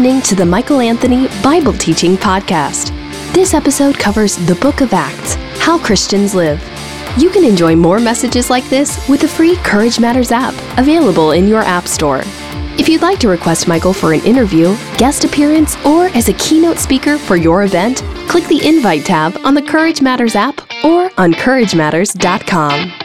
listening to the Michael Anthony Bible Teaching Podcast. This episode covers the book of Acts, how Christians live. You can enjoy more messages like this with the free Courage Matters app, available in your App Store. If you'd like to request Michael for an interview, guest appearance, or as a keynote speaker for your event, click the Invite tab on the Courage Matters app or on CourageMatters.com.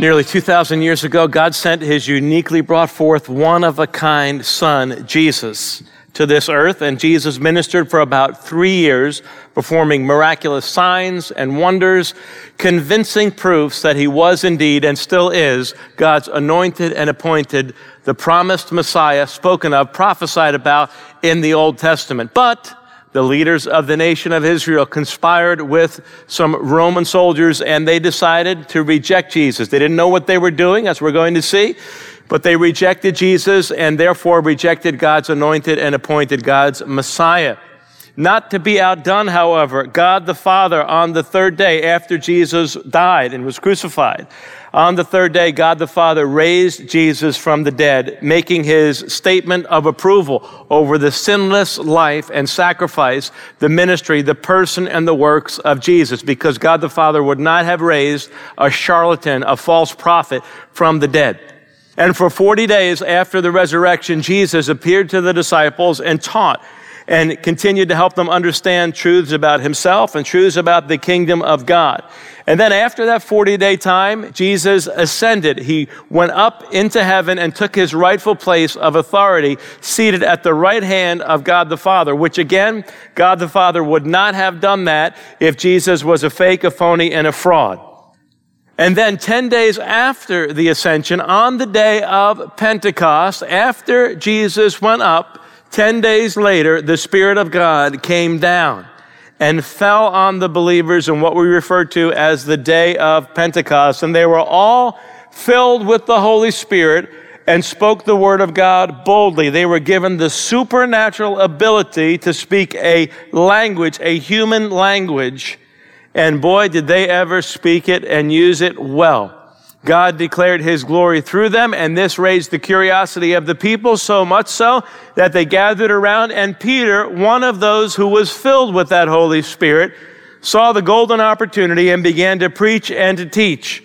Nearly 2,000 years ago, God sent his uniquely brought forth one of a kind son, Jesus, to this earth, and Jesus ministered for about three years, performing miraculous signs and wonders, convincing proofs that he was indeed and still is God's anointed and appointed, the promised Messiah spoken of, prophesied about in the Old Testament. But the leaders of the nation of Israel conspired with some Roman soldiers and they decided to reject Jesus. They didn't know what they were doing, as we're going to see, but they rejected Jesus and therefore rejected God's anointed and appointed God's Messiah. Not to be outdone, however, God the Father on the third day after Jesus died and was crucified, on the third day, God the Father raised Jesus from the dead, making his statement of approval over the sinless life and sacrifice, the ministry, the person, and the works of Jesus, because God the Father would not have raised a charlatan, a false prophet from the dead. And for 40 days after the resurrection, Jesus appeared to the disciples and taught and continued to help them understand truths about himself and truths about the kingdom of God. And then after that 40 day time, Jesus ascended. He went up into heaven and took his rightful place of authority, seated at the right hand of God the Father, which again, God the Father would not have done that if Jesus was a fake, a phony, and a fraud. And then 10 days after the ascension, on the day of Pentecost, after Jesus went up, 10 days later, the Spirit of God came down and fell on the believers in what we refer to as the day of Pentecost. And they were all filled with the Holy Spirit and spoke the word of God boldly. They were given the supernatural ability to speak a language, a human language. And boy, did they ever speak it and use it well. God declared his glory through them, and this raised the curiosity of the people so much so that they gathered around. And Peter, one of those who was filled with that Holy Spirit, saw the golden opportunity and began to preach and to teach.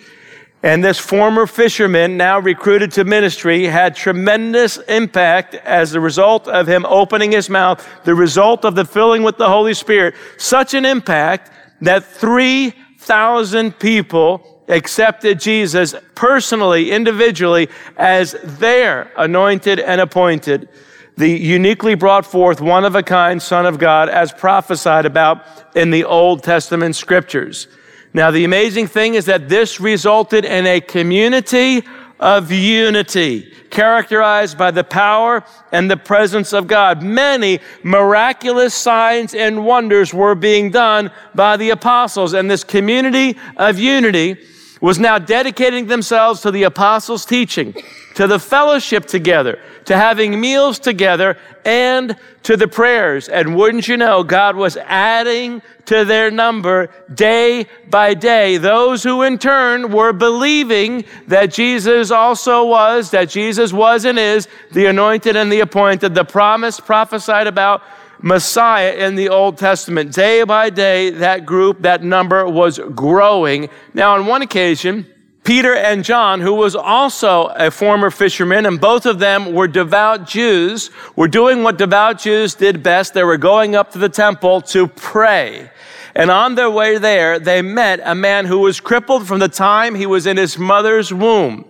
And this former fisherman, now recruited to ministry, had tremendous impact as the result of him opening his mouth, the result of the filling with the Holy Spirit. Such an impact that 3,000 people accepted Jesus personally, individually, as their anointed and appointed, the uniquely brought forth, one of a kind Son of God, as prophesied about in the Old Testament scriptures. Now, the amazing thing is that this resulted in a community of unity, characterized by the power and the presence of God. Many miraculous signs and wonders were being done by the apostles, and this community of unity was now dedicating themselves to the apostles' teaching, to the fellowship together, to having meals together, and to the prayers. And wouldn't you know, God was adding to their number day by day those who in turn were believing that Jesus also was, that Jesus was and is the anointed and the appointed, the promised prophesied about Messiah in the Old Testament. Day by day, that group, that number was growing. Now, on one occasion, Peter and John, who was also a former fisherman, and both of them were devout Jews, were doing what devout Jews did best. They were going up to the temple to pray. And on their way there, they met a man who was crippled from the time he was in his mother's womb.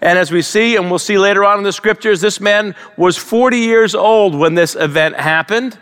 And as we see, and we'll see later on in the scriptures, this man was 40 years old when this event happened.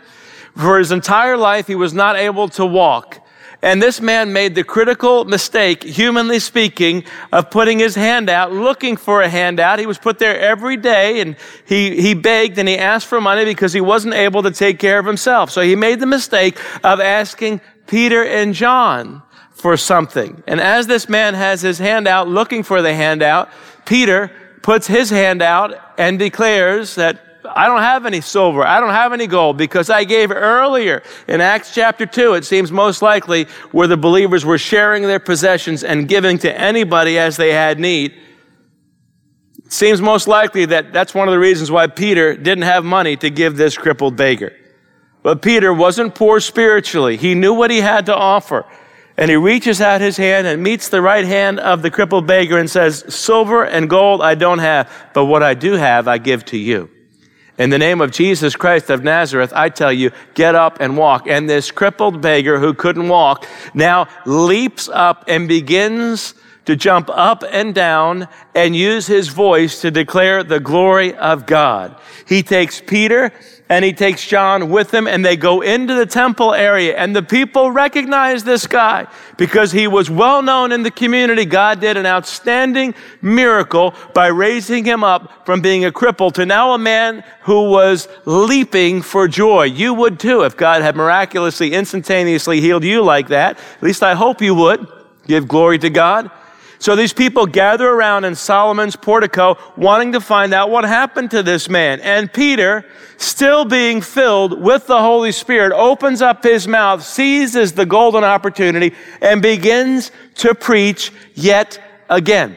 For his entire life, he was not able to walk. And this man made the critical mistake, humanly speaking, of putting his hand out, looking for a handout. He was put there every day and he, he begged and he asked for money because he wasn't able to take care of himself. So he made the mistake of asking Peter and John for something. And as this man has his hand out looking for the handout, Peter puts his hand out and declares that I don't have any silver. I don't have any gold because I gave earlier in Acts chapter 2, it seems most likely where the believers were sharing their possessions and giving to anybody as they had need. It seems most likely that that's one of the reasons why Peter didn't have money to give this crippled beggar. But Peter wasn't poor spiritually. He knew what he had to offer. And he reaches out his hand and meets the right hand of the crippled beggar and says, Silver and gold I don't have, but what I do have I give to you. In the name of Jesus Christ of Nazareth, I tell you, get up and walk. And this crippled beggar who couldn't walk now leaps up and begins to jump up and down and use his voice to declare the glory of God. He takes Peter and he takes John with him and they go into the temple area and the people recognize this guy because he was well known in the community. God did an outstanding miracle by raising him up from being a cripple to now a man who was leaping for joy. You would too if God had miraculously, instantaneously healed you like that. At least I hope you would. Give glory to God. So these people gather around in Solomon's portico wanting to find out what happened to this man. And Peter, still being filled with the Holy Spirit, opens up his mouth, seizes the golden opportunity, and begins to preach yet again.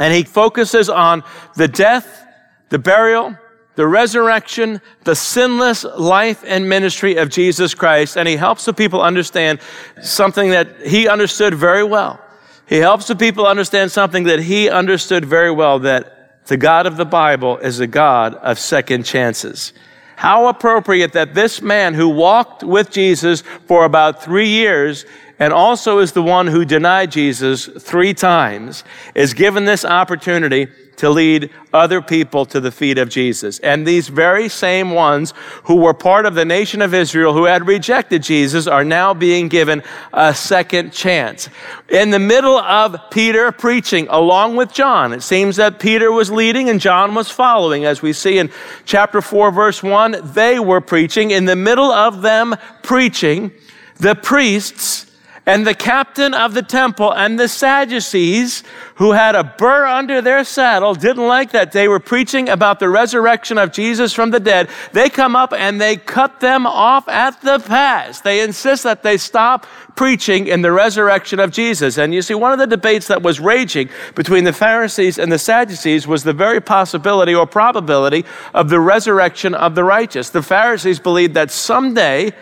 And he focuses on the death, the burial, the resurrection, the sinless life and ministry of Jesus Christ. And he helps the people understand something that he understood very well he helps the people understand something that he understood very well that the God of the Bible is a God of second chances. How appropriate that this man who walked with Jesus for about three years and also is the one who denied Jesus three times is given this opportunity to lead other people to the feet of Jesus. And these very same ones who were part of the nation of Israel who had rejected Jesus are now being given a second chance. In the middle of Peter preaching along with John, it seems that Peter was leading and John was following. As we see in chapter 4, verse 1, they were preaching. In the middle of them preaching, the priests and the captain of the temple and the Sadducees, who had a burr under their saddle, didn't like that. They were preaching about the resurrection of Jesus from the dead. They come up and they cut them off at the pass. They insist that they stop preaching in the resurrection of Jesus. And you see, one of the debates that was raging between the Pharisees and the Sadducees was the very possibility or probability of the resurrection of the righteous. The Pharisees believed that someday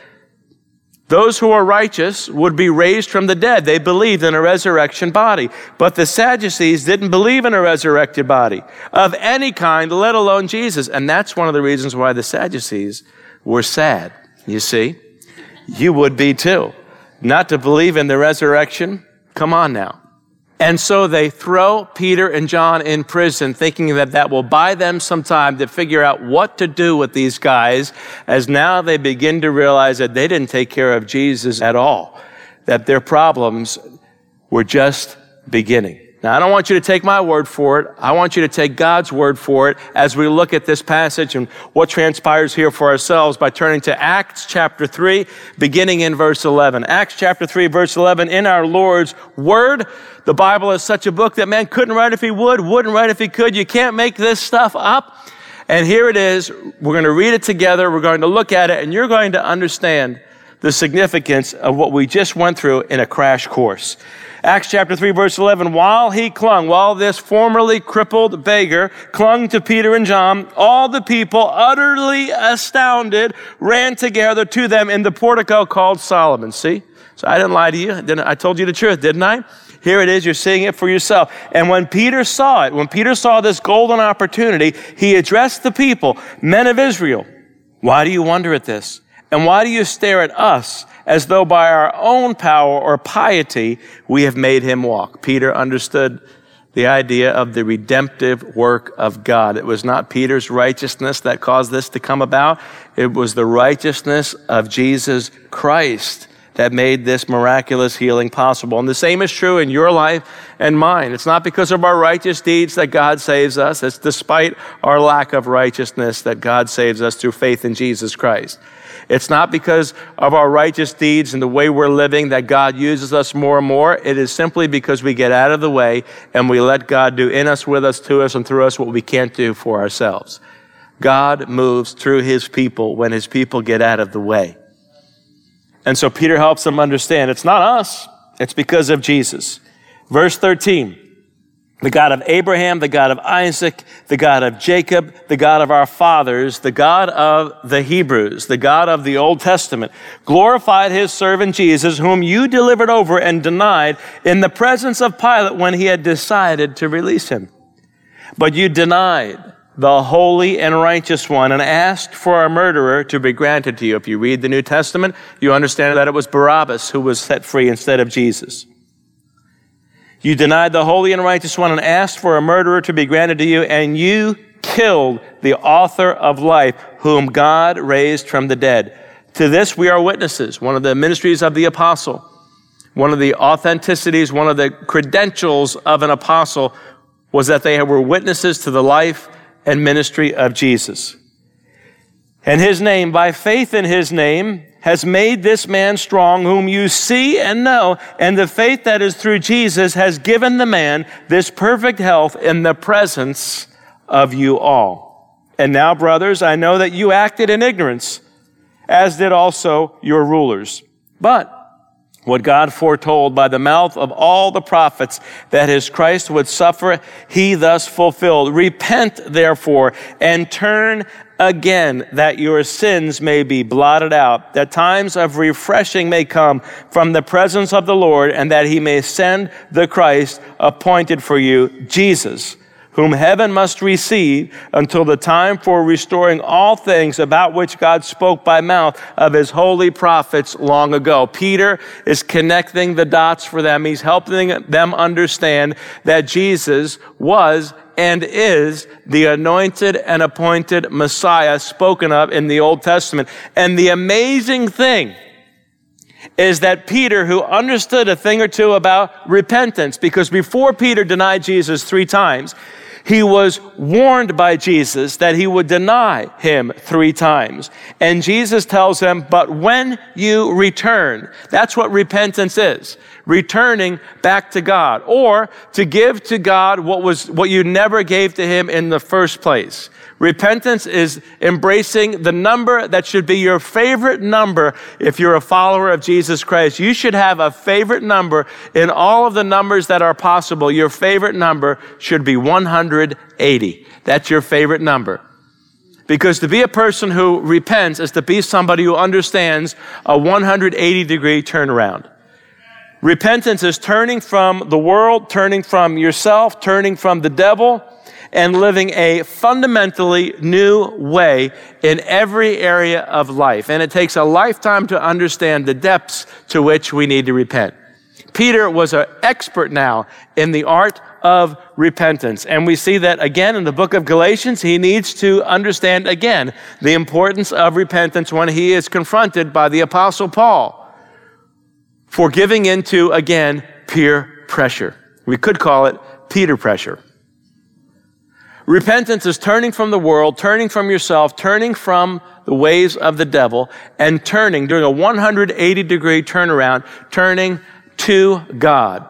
those who are righteous would be raised from the dead. They believed in a resurrection body. But the Sadducees didn't believe in a resurrected body of any kind, let alone Jesus. And that's one of the reasons why the Sadducees were sad. You see? You would be too. Not to believe in the resurrection? Come on now. And so they throw Peter and John in prison, thinking that that will buy them some time to figure out what to do with these guys, as now they begin to realize that they didn't take care of Jesus at all, that their problems were just beginning. Now, I don't want you to take my word for it. I want you to take God's word for it as we look at this passage and what transpires here for ourselves by turning to Acts chapter 3, beginning in verse 11. Acts chapter 3, verse 11. In our Lord's word, the Bible is such a book that man couldn't write if he would, wouldn't write if he could. You can't make this stuff up. And here it is. We're going to read it together. We're going to look at it, and you're going to understand the significance of what we just went through in a crash course. Acts chapter 3 verse 11, while he clung, while this formerly crippled beggar clung to Peter and John, all the people, utterly astounded, ran together to them in the portico called Solomon. See? So I didn't lie to you. I told you the truth, didn't I? Here it is. You're seeing it for yourself. And when Peter saw it, when Peter saw this golden opportunity, he addressed the people, men of Israel. Why do you wonder at this? And why do you stare at us as though by our own power or piety we have made him walk. Peter understood the idea of the redemptive work of God. It was not Peter's righteousness that caused this to come about. It was the righteousness of Jesus Christ that made this miraculous healing possible. And the same is true in your life and mine. It's not because of our righteous deeds that God saves us. It's despite our lack of righteousness that God saves us through faith in Jesus Christ. It's not because of our righteous deeds and the way we're living that God uses us more and more. It is simply because we get out of the way and we let God do in us, with us, to us, and through us what we can't do for ourselves. God moves through his people when his people get out of the way. And so Peter helps them understand it's not us, it's because of Jesus. Verse 13. The God of Abraham, the God of Isaac, the God of Jacob, the God of our fathers, the God of the Hebrews, the God of the Old Testament, glorified his servant Jesus, whom you delivered over and denied in the presence of Pilate when he had decided to release him. But you denied the holy and righteous one and asked for a murderer to be granted to you. If you read the New Testament, you understand that it was Barabbas who was set free instead of Jesus. You denied the holy and righteous one and asked for a murderer to be granted to you, and you killed the author of life, whom God raised from the dead. To this we are witnesses. One of the ministries of the apostle, one of the authenticities, one of the credentials of an apostle was that they were witnesses to the life and ministry of Jesus. And his name, by faith in his name, has made this man strong, whom you see and know, and the faith that is through Jesus has given the man this perfect health in the presence of you all. And now, brothers, I know that you acted in ignorance, as did also your rulers. But what God foretold by the mouth of all the prophets that his Christ would suffer, he thus fulfilled. Repent, therefore, and turn again that your sins may be blotted out, that times of refreshing may come from the presence of the Lord, and that he may send the Christ appointed for you, Jesus, whom heaven must receive until the time for restoring all things about which God spoke by mouth of his holy prophets long ago. Peter is connecting the dots for them. He's helping them understand that Jesus was and is the anointed and appointed Messiah spoken of in the Old Testament. And the amazing thing is that Peter, who understood a thing or two about repentance, because before Peter denied Jesus three times, he was warned by Jesus that he would deny him three times. And Jesus tells him, but when you return, that's what repentance is. Returning back to God or to give to God what was, what you never gave to him in the first place. Repentance is embracing the number that should be your favorite number if you're a follower of Jesus Christ. You should have a favorite number in all of the numbers that are possible. Your favorite number should be 180. That's your favorite number. Because to be a person who repents is to be somebody who understands a 180 degree turnaround. Repentance is turning from the world, turning from yourself, turning from the devil, and living a fundamentally new way in every area of life. And it takes a lifetime to understand the depths to which we need to repent. Peter was an expert now in the art of repentance. And we see that again in the book of Galatians. He needs to understand again the importance of repentance when he is confronted by the apostle Paul for giving into, again, peer pressure. We could call it Peter pressure. Repentance is turning from the world, turning from yourself, turning from the ways of the devil, and turning, doing a 180 degree turnaround, turning to God,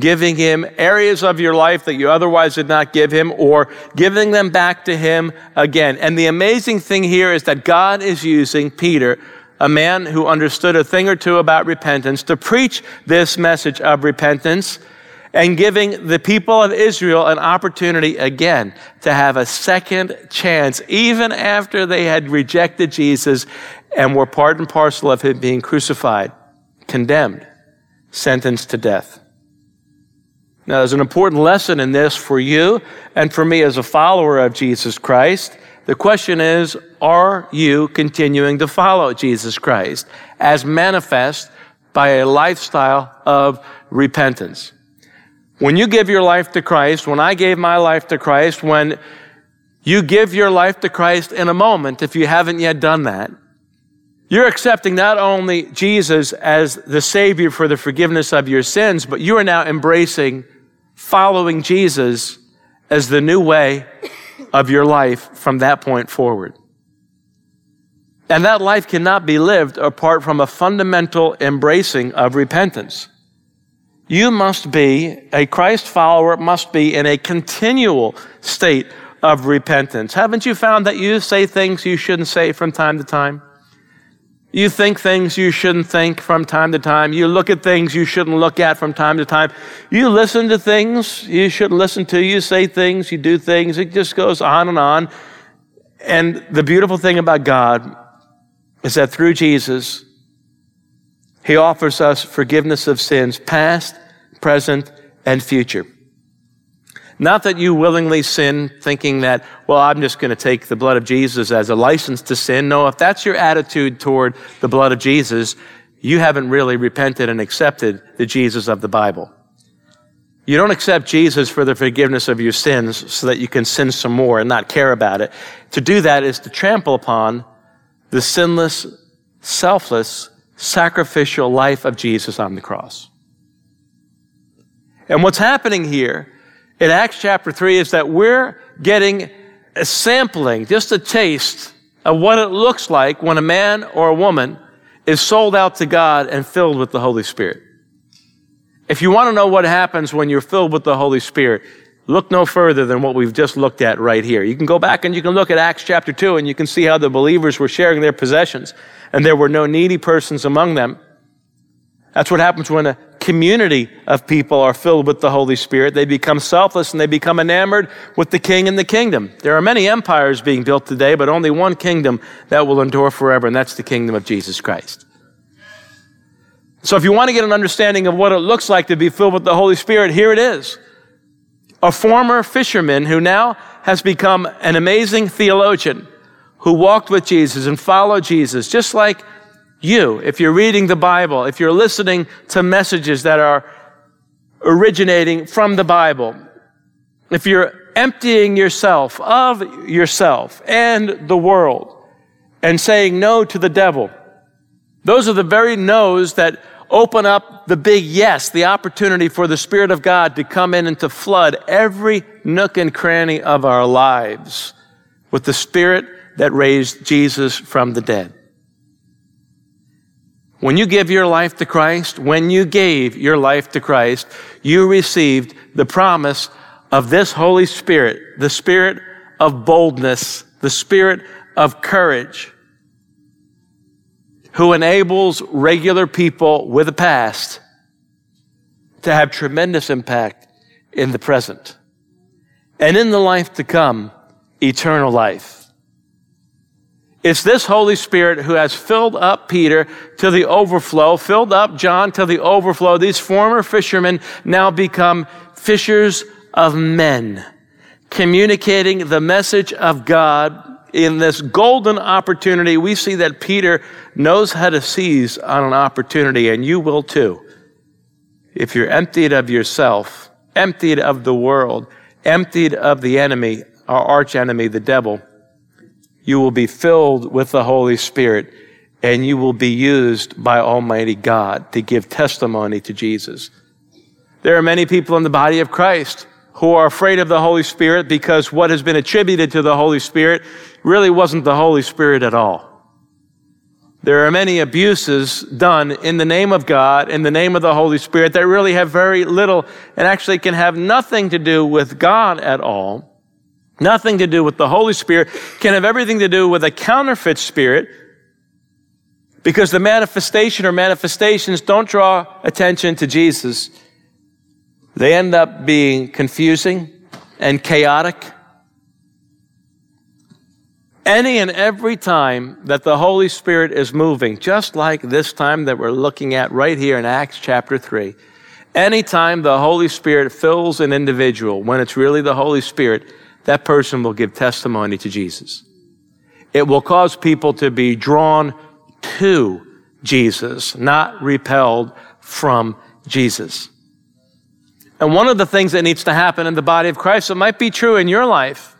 giving Him areas of your life that you otherwise did not give Him, or giving them back to Him again. And the amazing thing here is that God is using Peter, a man who understood a thing or two about repentance, to preach this message of repentance and giving the people of Israel an opportunity again to have a second chance, even after they had rejected Jesus and were part and parcel of him being crucified, condemned, sentenced to death. Now, there's an important lesson in this for you and for me as a follower of Jesus Christ. The question is, are you continuing to follow Jesus Christ as manifest by a lifestyle of repentance? When you give your life to Christ, when I gave my life to Christ, when you give your life to Christ in a moment, if you haven't yet done that, you're accepting not only Jesus as the Savior for the forgiveness of your sins, but you are now embracing following Jesus as the new way of your life from that point forward. And that life cannot be lived apart from a fundamental embracing of repentance. You must be, a Christ follower must be in a continual state of repentance. Haven't you found that you say things you shouldn't say from time to time? You think things you shouldn't think from time to time. You look at things you shouldn't look at from time to time. You listen to things you shouldn't listen to. You say things, you do things. It just goes on and on. And the beautiful thing about God is that through Jesus, He offers us forgiveness of sins, past, present, and future. Not that you willingly sin thinking that, well, I'm just going to take the blood of Jesus as a license to sin. No, if that's your attitude toward the blood of Jesus, you haven't really repented and accepted the Jesus of the Bible. You don't accept Jesus for the forgiveness of your sins so that you can sin some more and not care about it. To do that is to trample upon the sinless, selfless, sacrificial life of Jesus on the cross. And what's happening here in Acts chapter 3 is that we're getting a sampling, just a taste of what it looks like when a man or a woman is sold out to God and filled with the Holy Spirit. If you want to know what happens when you're filled with the Holy Spirit, look no further than what we've just looked at right here. You can go back and you can look at Acts chapter 2 and you can see how the believers were sharing their possessions and there were no needy persons among them. That's what happens when a community of people are filled with the Holy Spirit. They become selfless and they become enamored with the king and the kingdom. There are many empires being built today, but only one kingdom that will endure forever, and that's the kingdom of Jesus Christ. So if you want to get an understanding of what it looks like to be filled with the Holy Spirit, here it is. A former fisherman who now has become an amazing theologian who walked with Jesus and followed Jesus, just like you, if you're reading the Bible, if you're listening to messages that are originating from the Bible, if you're emptying yourself of yourself and the world and saying no to the devil, those are the very no's that open up the big yes, the opportunity for the Spirit of God to come in and to flood every nook and cranny of our lives with the Spirit that raised Jesus from the dead. When you give your life to Christ, when you gave your life to Christ, you received the promise of this Holy Spirit, the Spirit of boldness, the Spirit of courage, who enables regular people with a past to have tremendous impact in the present and in the life to come, eternal life. It's this Holy Spirit who has filled up Peter to the overflow, filled up John to the overflow. These former fishermen now become fishers of men, communicating the message of God in this golden opportunity. We see that Peter knows how to seize on an opportunity, and you will too. If you're emptied of yourself, emptied of the world, emptied of the enemy, our arch enemy, the devil, you will be filled with the Holy Spirit and you will be used by Almighty God to give testimony to Jesus. There are many people in the body of Christ who are afraid of the Holy Spirit because what has been attributed to the Holy Spirit really wasn't the Holy Spirit at all. There are many abuses done in the name of God, in the name of the Holy Spirit, that really have very little and actually can have nothing to do with God at all nothing to do with the Holy Spirit, can have everything to do with a counterfeit spirit because the manifestation or manifestations don't draw attention to Jesus. They end up being confusing and chaotic. Any and every time that the Holy Spirit is moving, just like this time that we're looking at right here in Acts chapter 3, anytime the Holy Spirit fills an individual, when it's really the Holy Spirit, that person will give testimony to Jesus. It will cause people to be drawn to Jesus, not repelled from Jesus. And one of the things that needs to happen in the body of Christ, it might be true in your life,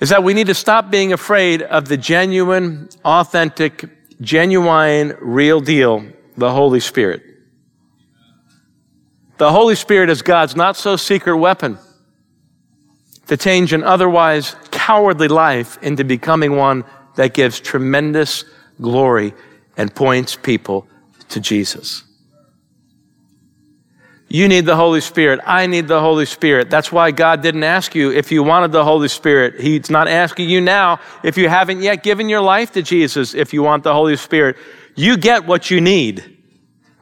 is that we need to stop being afraid of the genuine, authentic, genuine, real deal, the Holy Spirit. The Holy Spirit is God's not so secret weapon to change an otherwise cowardly life into becoming one that gives tremendous glory and points people to Jesus. You need the Holy Spirit. I need the Holy Spirit. That's why God didn't ask you if you wanted the Holy Spirit. He's not asking you now if you haven't yet given your life to Jesus if you want the Holy Spirit. You get what you need,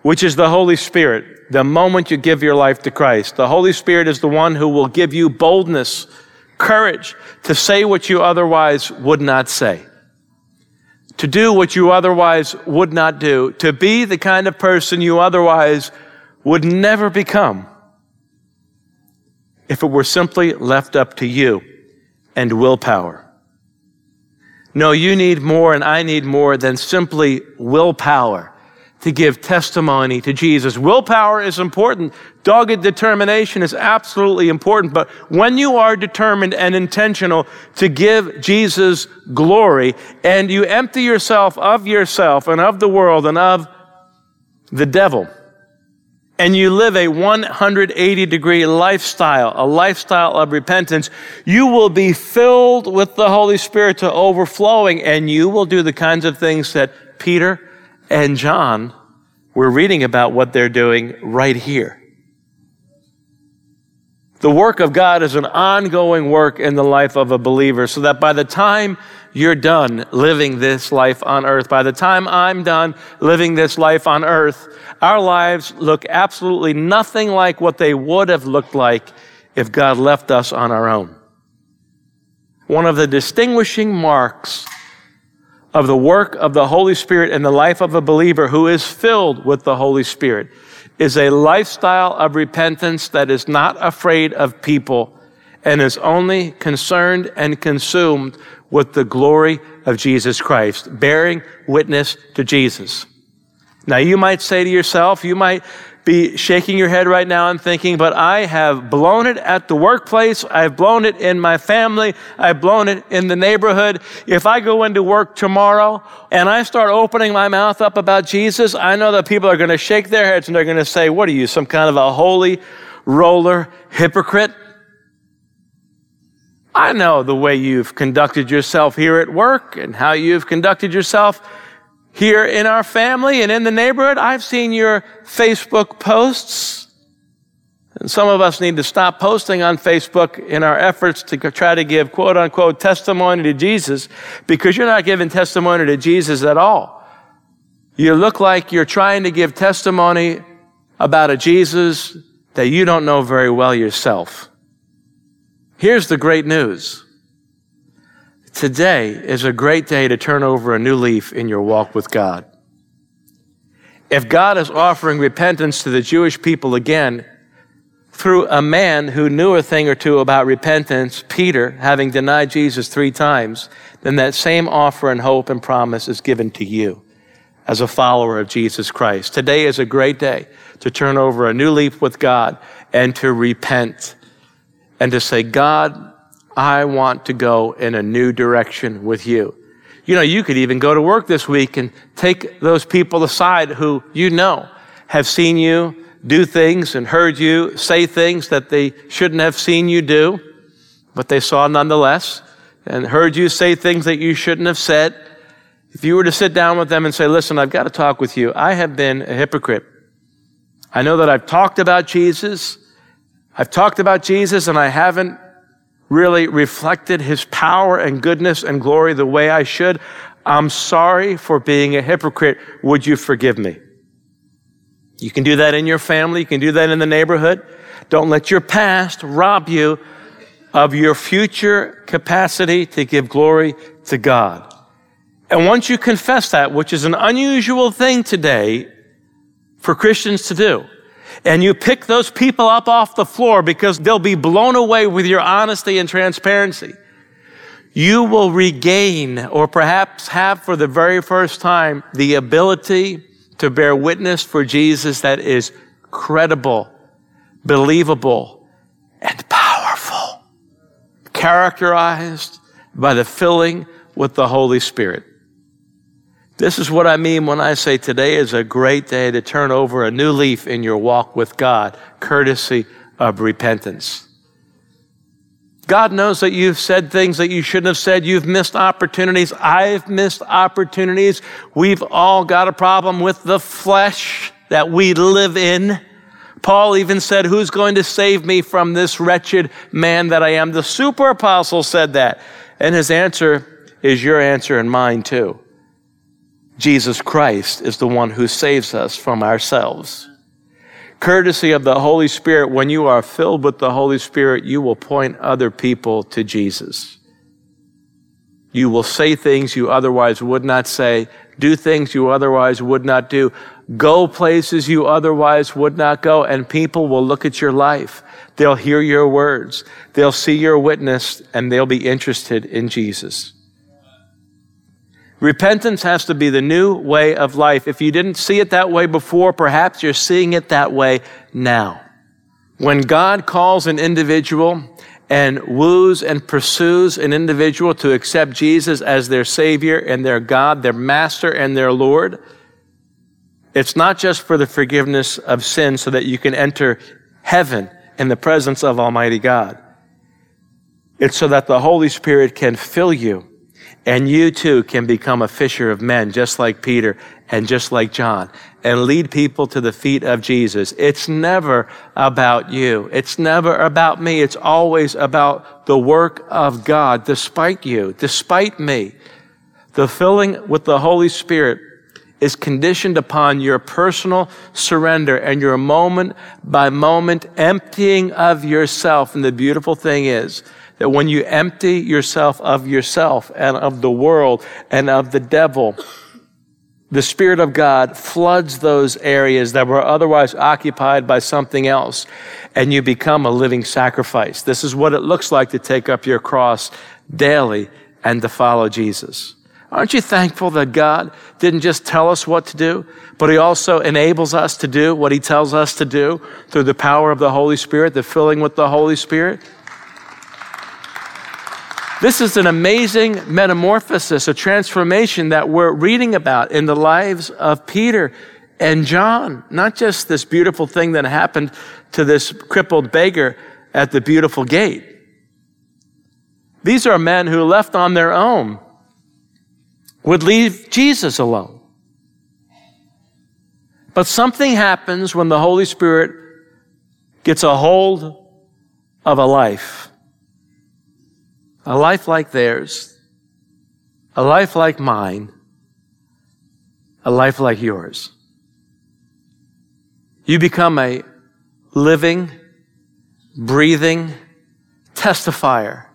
which is the Holy Spirit, the moment you give your life to Christ. The Holy Spirit is the one who will give you boldness, courage to say what you otherwise would not say to do what you otherwise would not do, to be the kind of person you otherwise would never become if it were simply left up to you and willpower. No, you need more and I need more than simply willpower to give testimony to Jesus. Willpower is important. Dogged determination is absolutely important. But when you are determined and intentional to give Jesus glory and you empty yourself of yourself and of the world and of the devil, and you live a 180 degree lifestyle, a lifestyle of repentance, you will be filled with the Holy Spirit to overflowing and you will do the kinds of things that Peter and John were reading about what they're doing right here. The work of God is an ongoing work in the life of a believer so that by the time you're done living this life on earth, by the time I'm done living this life on earth, our lives look absolutely nothing like what they would have looked like if God left us on our own. One of the distinguishing marks of the work of the Holy Spirit in the life of a believer who is filled with the Holy Spirit is a lifestyle of repentance that is not afraid of people and is only concerned and consumed with the glory of Jesus Christ, bearing witness to Jesus. Now, you might say to yourself, you might be shaking your head right now and thinking, but I have blown it at the workplace. I've blown it in my family. I've blown it in the neighborhood. If I go into work tomorrow and I start opening my mouth up about Jesus, I know that people are going to shake their heads and they're going to say, what are you, some kind of a holy roller hypocrite? I know the way you've conducted yourself here at work and how you've conducted yourself here in our family and in the neighborhood. I've seen your Facebook posts. And some of us need to stop posting on Facebook in our efforts to try to give quote unquote testimony to Jesus because you're not giving testimony to Jesus at all. You look like you're trying to give testimony about a Jesus that you don't know very well yourself. Here's the great news. Today is a great day to turn over a new leaf in your walk with God. If God is offering repentance to the Jewish people again through a man who knew a thing or two about repentance, Peter, having denied Jesus three times, then that same offer and hope and promise is given to you as a follower of Jesus Christ. Today is a great day to turn over a new leaf with God and to repent and to say, God, I want to go in a new direction with you. You know, you could even go to work this week and take those people aside who you know have seen you do things and heard you say things that they shouldn't have seen you do, but they saw nonetheless, and heard you say things that you shouldn't have said. If you were to sit down with them and say, listen, I've got to talk with you. I have been a hypocrite. I know that I've talked about Jesus. I've talked about Jesus and I haven't really reflected his power and goodness and glory the way I should. I'm sorry for being a hypocrite. Would you forgive me? You can do that in your family. You can do that in the neighborhood. Don't let your past rob you of your future capacity to give glory to God. And once you confess that, which is an unusual thing today for Christians to do, and you pick those people up off the floor because they'll be blown away with your honesty and transparency. You will regain or perhaps have for the very first time the ability to bear witness for Jesus that is credible, believable, and powerful, characterized by the filling with the Holy Spirit. This is what I mean when I say today is a great day to turn over a new leaf in your walk with God, courtesy of repentance. God knows that you've said things that you shouldn't have said. You've missed opportunities. I've missed opportunities. We've all got a problem with the flesh that we live in. Paul even said, Who's going to save me from this wretched man that I am? The super apostle said that. And his answer is your answer and mine too. Jesus Christ is the one who saves us from ourselves. Courtesy of the Holy Spirit, when you are filled with the Holy Spirit, you will point other people to Jesus. You will say things you otherwise would not say, do things you otherwise would not do, go places you otherwise would not go, and people will look at your life. They'll hear your words. They'll see your witness, and they'll be interested in Jesus. Repentance has to be the new way of life. If you didn't see it that way before, perhaps you're seeing it that way now. When God calls an individual and woos and pursues an individual to accept Jesus as their Savior and their God, their Master and their Lord, it's not just for the forgiveness of sin so that you can enter heaven in the presence of Almighty God. It's so that the Holy Spirit can fill you and you too can become a fisher of men, just like Peter and just like John, and lead people to the feet of Jesus. It's never about you. It's never about me. It's always about the work of God, despite you, despite me. The filling with the Holy Spirit is conditioned upon your personal surrender and your moment by moment emptying of yourself. And the beautiful thing is, that when you empty yourself of yourself and of the world and of the devil, the Spirit of God floods those areas that were otherwise occupied by something else, and you become a living sacrifice. This is what it looks like to take up your cross daily and to follow Jesus. Aren't you thankful that God didn't just tell us what to do, but He also enables us to do what He tells us to do through the power of the Holy Spirit, the filling with the Holy Spirit? This is an amazing metamorphosis, a transformation that we're reading about in the lives of Peter and John. Not just this beautiful thing that happened to this crippled beggar at the beautiful gate. These are men who left on their own would leave Jesus alone. But something happens when the Holy Spirit gets a hold of a life a life like theirs, a life like mine, a life like yours. You become a living, breathing testifier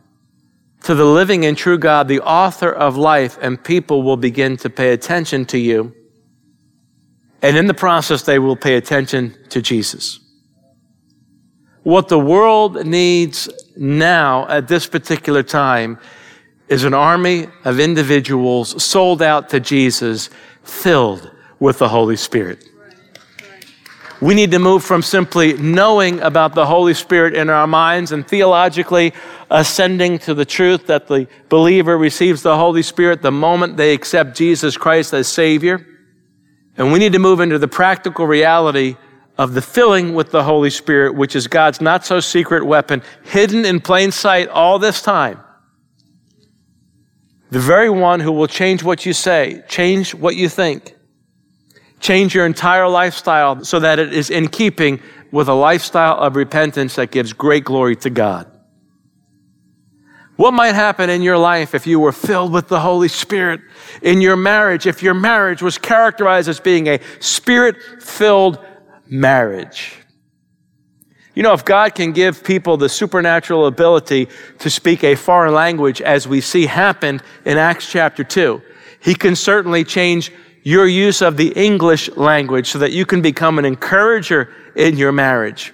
to the living and true God, the author of life, and people will begin to pay attention to you. And in the process, they will pay attention to Jesus. What the world needs now at this particular time is an army of individuals sold out to Jesus, filled with the Holy Spirit. We need to move from simply knowing about the Holy Spirit in our minds and theologically ascending to the truth that the believer receives the Holy Spirit the moment they accept Jesus Christ as Savior. And we need to move into the practical reality of the filling with the Holy Spirit, which is God's not so secret weapon, hidden in plain sight all this time. The very one who will change what you say, change what you think, change your entire lifestyle so that it is in keeping with a lifestyle of repentance that gives great glory to God. What might happen in your life if you were filled with the Holy Spirit? In your marriage, if your marriage was characterized as being a spirit filled marriage. You know, if God can give people the supernatural ability to speak a foreign language as we see happened in Acts chapter 2, He can certainly change your use of the English language so that you can become an encourager in your marriage.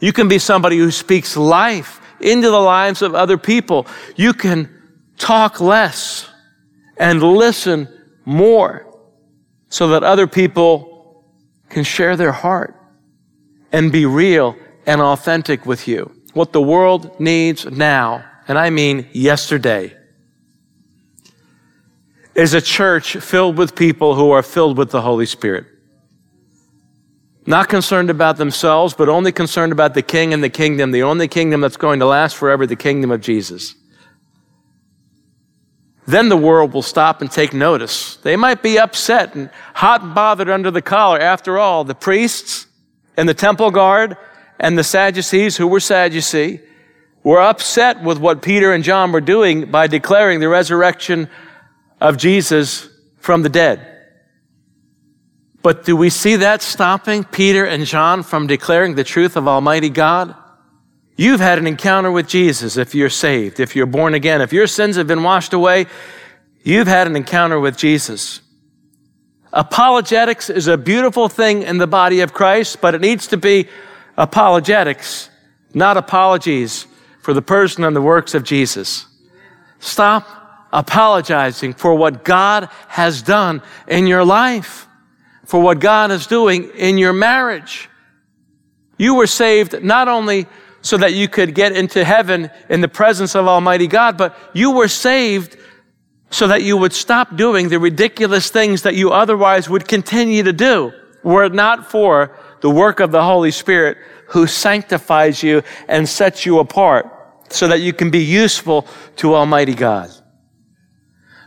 You can be somebody who speaks life into the lives of other people. You can talk less and listen more so that other people can share their heart and be real and authentic with you. What the world needs now, and I mean yesterday, is a church filled with people who are filled with the Holy Spirit. Not concerned about themselves, but only concerned about the king and the kingdom, the only kingdom that's going to last forever, the kingdom of Jesus. Then the world will stop and take notice. They might be upset and hot and bothered under the collar. After all, the priests And the temple guard and the Sadducees, who were Sadducee, were upset with what Peter and John were doing by declaring the resurrection of Jesus from the dead. But do we see that stopping Peter and John from declaring the truth of Almighty God? You've had an encounter with Jesus if you're saved, if you're born again, if your sins have been washed away, you've had an encounter with Jesus. Apologetics is a beautiful thing in the body of Christ, but it needs to be apologetics, not apologies for the person and the works of Jesus. Stop apologizing for what God has done in your life, for what God is doing in your marriage. You were saved not only so that you could get into heaven in the presence of Almighty God, but you were saved so that you would stop doing the ridiculous things that you otherwise would continue to do were it not for the work of the Holy Spirit who sanctifies you and sets you apart so that you can be useful to Almighty God.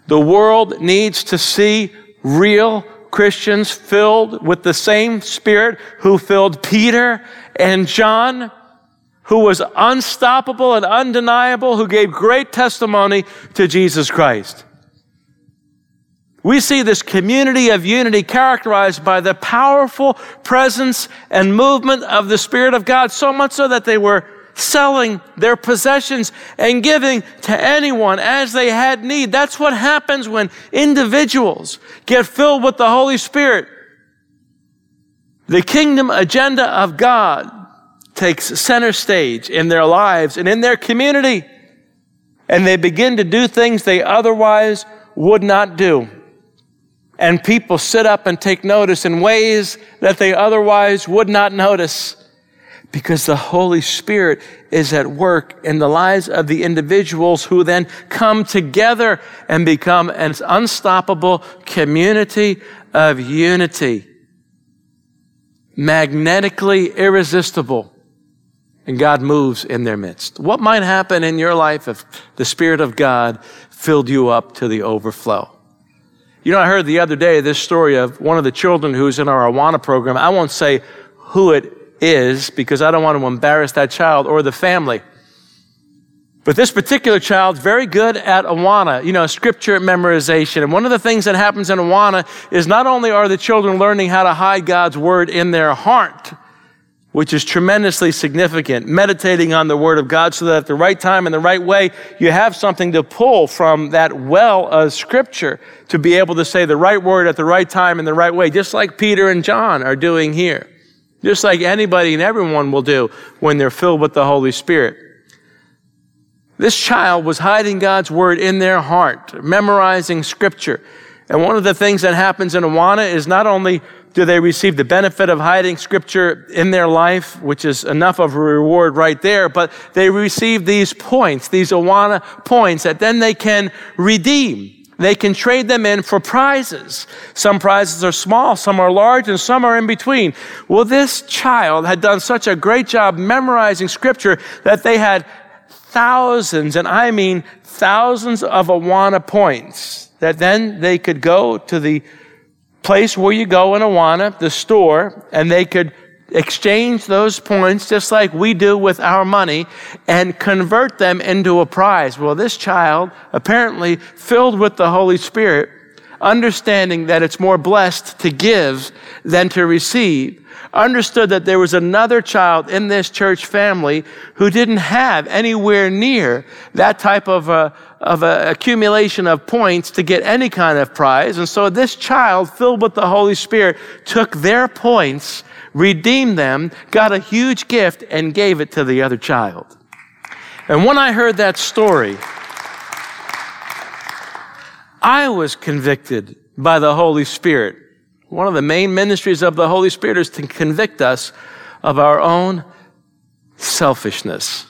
The world needs to see real Christians filled with the same Spirit who filled Peter and John, who was unstoppable and undeniable, who gave great testimony to Jesus Christ. We see this community of unity characterized by the powerful presence and movement of the Spirit of God, so much so that they were selling their possessions and giving to anyone as they had need. That's what happens when individuals get filled with the Holy Spirit. The kingdom agenda of God takes center stage in their lives and in their community, and they begin to do things they otherwise would not do. And people sit up and take notice in ways that they otherwise would not notice because the Holy Spirit is at work in the lives of the individuals who then come together and become an unstoppable community of unity. Magnetically irresistible. And God moves in their midst. What might happen in your life if the Spirit of God filled you up to the overflow? You know, I heard the other day this story of one of the children who's in our Awana program. I won't say who it is because I don't want to embarrass that child or the family. But this particular child's very good at Awana, you know, scripture memorization. And one of the things that happens in Awana is not only are the children learning how to hide God's word in their heart, which is tremendously significant. Meditating on the Word of God so that at the right time and the right way, you have something to pull from that well of Scripture to be able to say the right word at the right time and the right way, just like Peter and John are doing here. Just like anybody and everyone will do when they're filled with the Holy Spirit. This child was hiding God's Word in their heart, memorizing Scripture. And one of the things that happens in Awana is not only do they receive the benefit of hiding scripture in their life, which is enough of a reward right there, but they receive these points, these Awana points that then they can redeem. They can trade them in for prizes. Some prizes are small, some are large, and some are in between. Well, this child had done such a great job memorizing scripture that they had thousands, and I mean thousands of Awana points that then they could go to the place where you go in Awana, the store, and they could exchange those points just like we do with our money and convert them into a prize. Well, this child, apparently filled with the Holy Spirit, understanding that it's more blessed to give than to receive, understood that there was another child in this church family who didn't have anywhere near that type of a, of a accumulation of points to get any kind of prize. And so this child, filled with the Holy Spirit, took their points, redeemed them, got a huge gift, and gave it to the other child. And when I heard that story, I was convicted by the Holy Spirit. One of the main ministries of the Holy Spirit is to convict us of our own selfishness.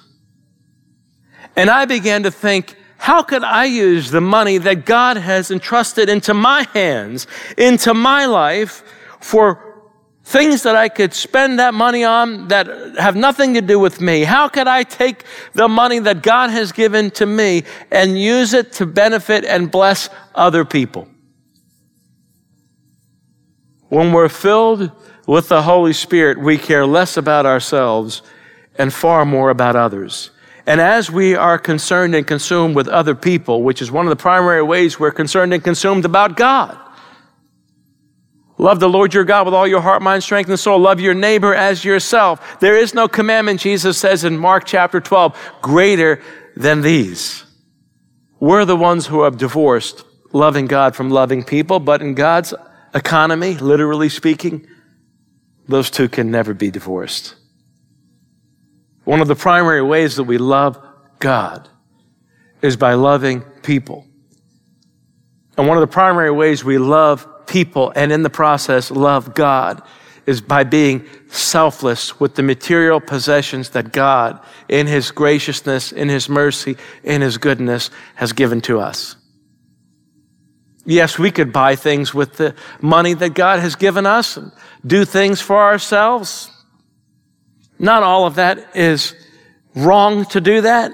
And I began to think, how could I use the money that God has entrusted into my hands, into my life, for things that I could spend that money on that have nothing to do with me? How could I take the money that God has given to me and use it to benefit and bless other people? When we're filled with the Holy Spirit, we care less about ourselves and far more about others. And as we are concerned and consumed with other people, which is one of the primary ways we're concerned and consumed about God, Love the Lord your God with all your heart, mind, strength, and soul. Love your neighbor as yourself. There is no commandment, Jesus says in Mark chapter 12, greater than these. We're the ones who have divorced loving God from loving people, but in God's economy, literally speaking, those two can never be divorced. One of the primary ways that we love God is by loving people. And one of the primary ways we love people and in the process love God is by being selfless with the material possessions that God, in His graciousness, in His mercy, in His goodness, has given to us. Yes, we could buy things with the money that God has given us and do things for ourselves. Not all of that is wrong to do that.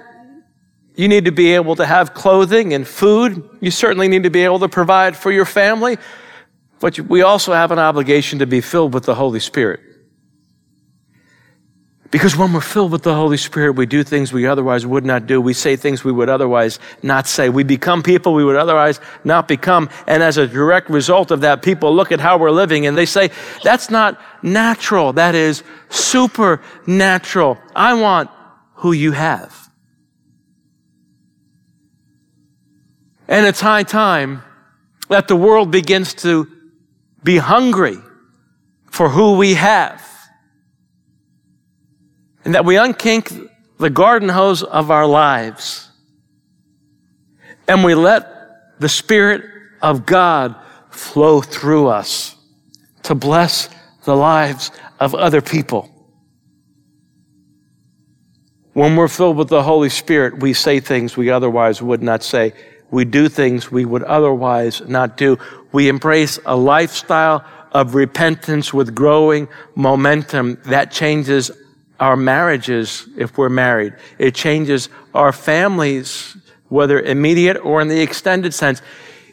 You need to be able to have clothing and food. You certainly need to be able to provide for your family. But we also have an obligation to be filled with the Holy Spirit. Because when we're filled with the Holy Spirit, we do things we otherwise would not do. We say things we would otherwise not say. We become people we would otherwise not become. And as a direct result of that, people look at how we're living and they say, that's not natural. That is supernatural. I want who you have. And it's high time that the world begins to be hungry for who we have. And that we unkink the garden hose of our lives. And we let the Spirit of God flow through us to bless the lives of other people. When we're filled with the Holy Spirit, we say things we otherwise would not say. We do things we would otherwise not do. We embrace a lifestyle of repentance with growing momentum that changes our marriages if we're married. It changes our families, whether immediate or in the extended sense.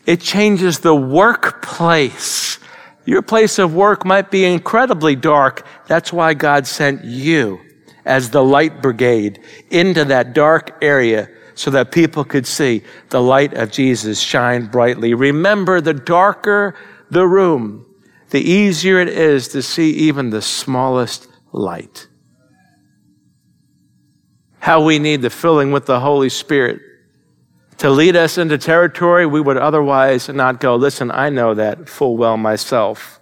It changes the workplace. Your place of work might be incredibly dark. That's why God sent you as the light brigade into that dark area so that people could see the light of Jesus shine brightly. Remember, the darker the room, the easier it is to see even the smallest light. How we need the filling with the Holy Spirit to lead us into territory we would otherwise not go. Listen, I know that full well myself.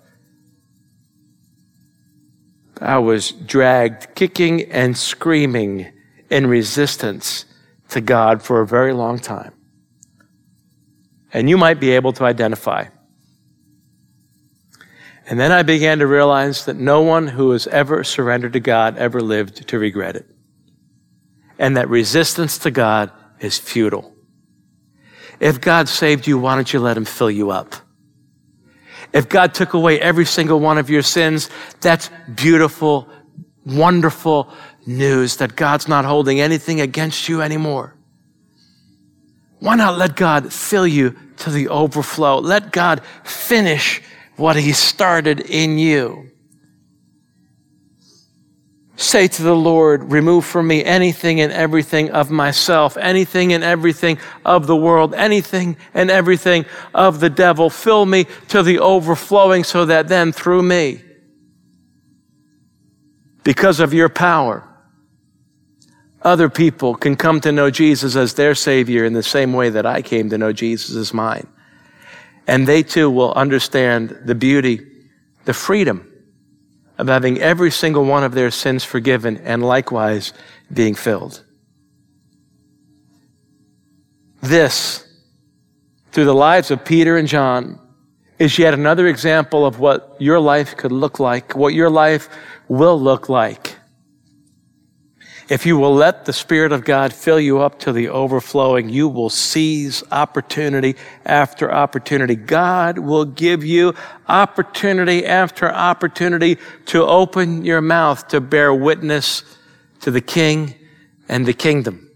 I was dragged kicking and screaming in resistance to God for a very long time. And you might be able to identify. And then I began to realize that no one who has ever surrendered to God ever lived to regret it. And that resistance to God is futile. If God saved you, why don't you let Him fill you up? If God took away every single one of your sins, that's beautiful, wonderful, news that God's not holding anything against you anymore. Why not let God fill you to the overflow? Let God finish what He started in you. Say to the Lord, remove from me anything and everything of myself, anything and everything of the world, anything and everything of the devil. Fill me to the overflowing so that then through me, because of your power, other people can come to know Jesus as their Savior in the same way that I came to know Jesus as mine. And they too will understand the beauty, the freedom of having every single one of their sins forgiven and likewise being filled. This, through the lives of Peter and John, is yet another example of what your life could look like, what your life will look like if you will let the Spirit of God fill you up to the overflowing, you will seize opportunity after opportunity. God will give you opportunity after opportunity to open your mouth to bear witness to the King and the kingdom.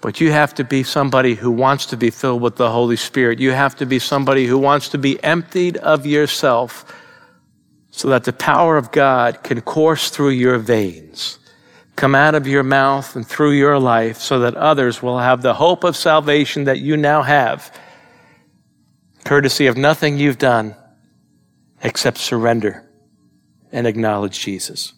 But you have to be somebody who wants to be filled with the Holy Spirit. You have to be somebody who wants to be emptied of yourself so that the power of God can course through your veins, come out of your mouth and through your life, so that others will have the hope of salvation that you now have, courtesy of nothing you've done except surrender and acknowledge Jesus.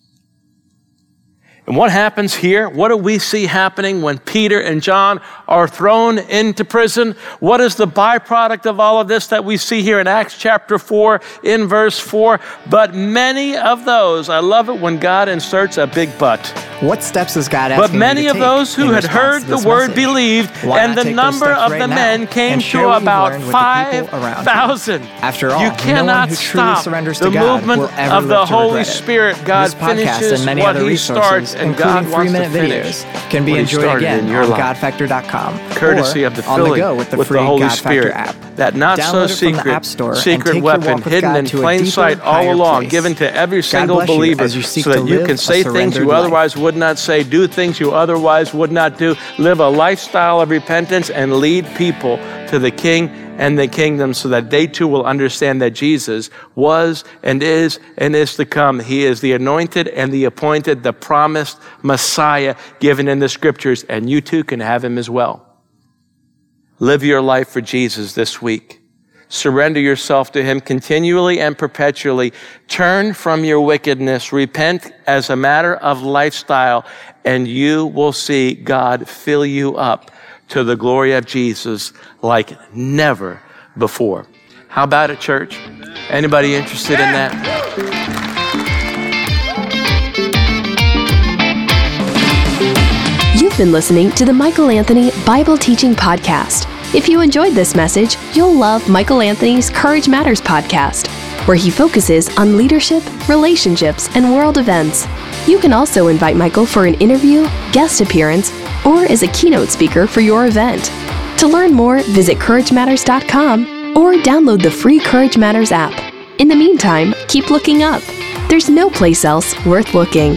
And what happens here? What do we see happening when Peter and John are thrown into prison? What is the byproduct of all of this that we see here in Acts chapter 4 in verse 4? But many of those, I love it when God inserts a big but. What steps is God But many of those who had heard the word message? believed, Why and the number of right the men came to about 5,000. After all, you cannot no stop the movement of the Holy Spirit. God finishes what He starts and God three minute videos can be enjoyed again on godfactor.com. Courtesy of the filling the with, the, with the Holy Spirit. App. That not Download so secret, Store secret weapon hidden in plain sight all along, place. given to every single believer so that you can say things you otherwise would not say, do things you otherwise would not do, live a lifestyle of repentance, and lead people to the King and the kingdom so that they too will understand that Jesus was and is and is to come. He is the anointed and the appointed, the promised Messiah given in the scriptures, and you too can have him as well. Live your life for Jesus this week. Surrender yourself to Him continually and perpetually. Turn from your wickedness. Repent as a matter of lifestyle, and you will see God fill you up to the glory of Jesus like never before. How about it, church? Anybody interested in that? You've been listening to the Michael Anthony Bible Teaching Podcast. If you enjoyed this message, you'll love Michael Anthony's Courage Matters podcast, where he focuses on leadership, relationships, and world events. You can also invite Michael for an interview, guest appearance, or as a keynote speaker for your event. To learn more, visit CourageMatters.com or download the free Courage Matters app. In the meantime, keep looking up. There's no place else worth looking.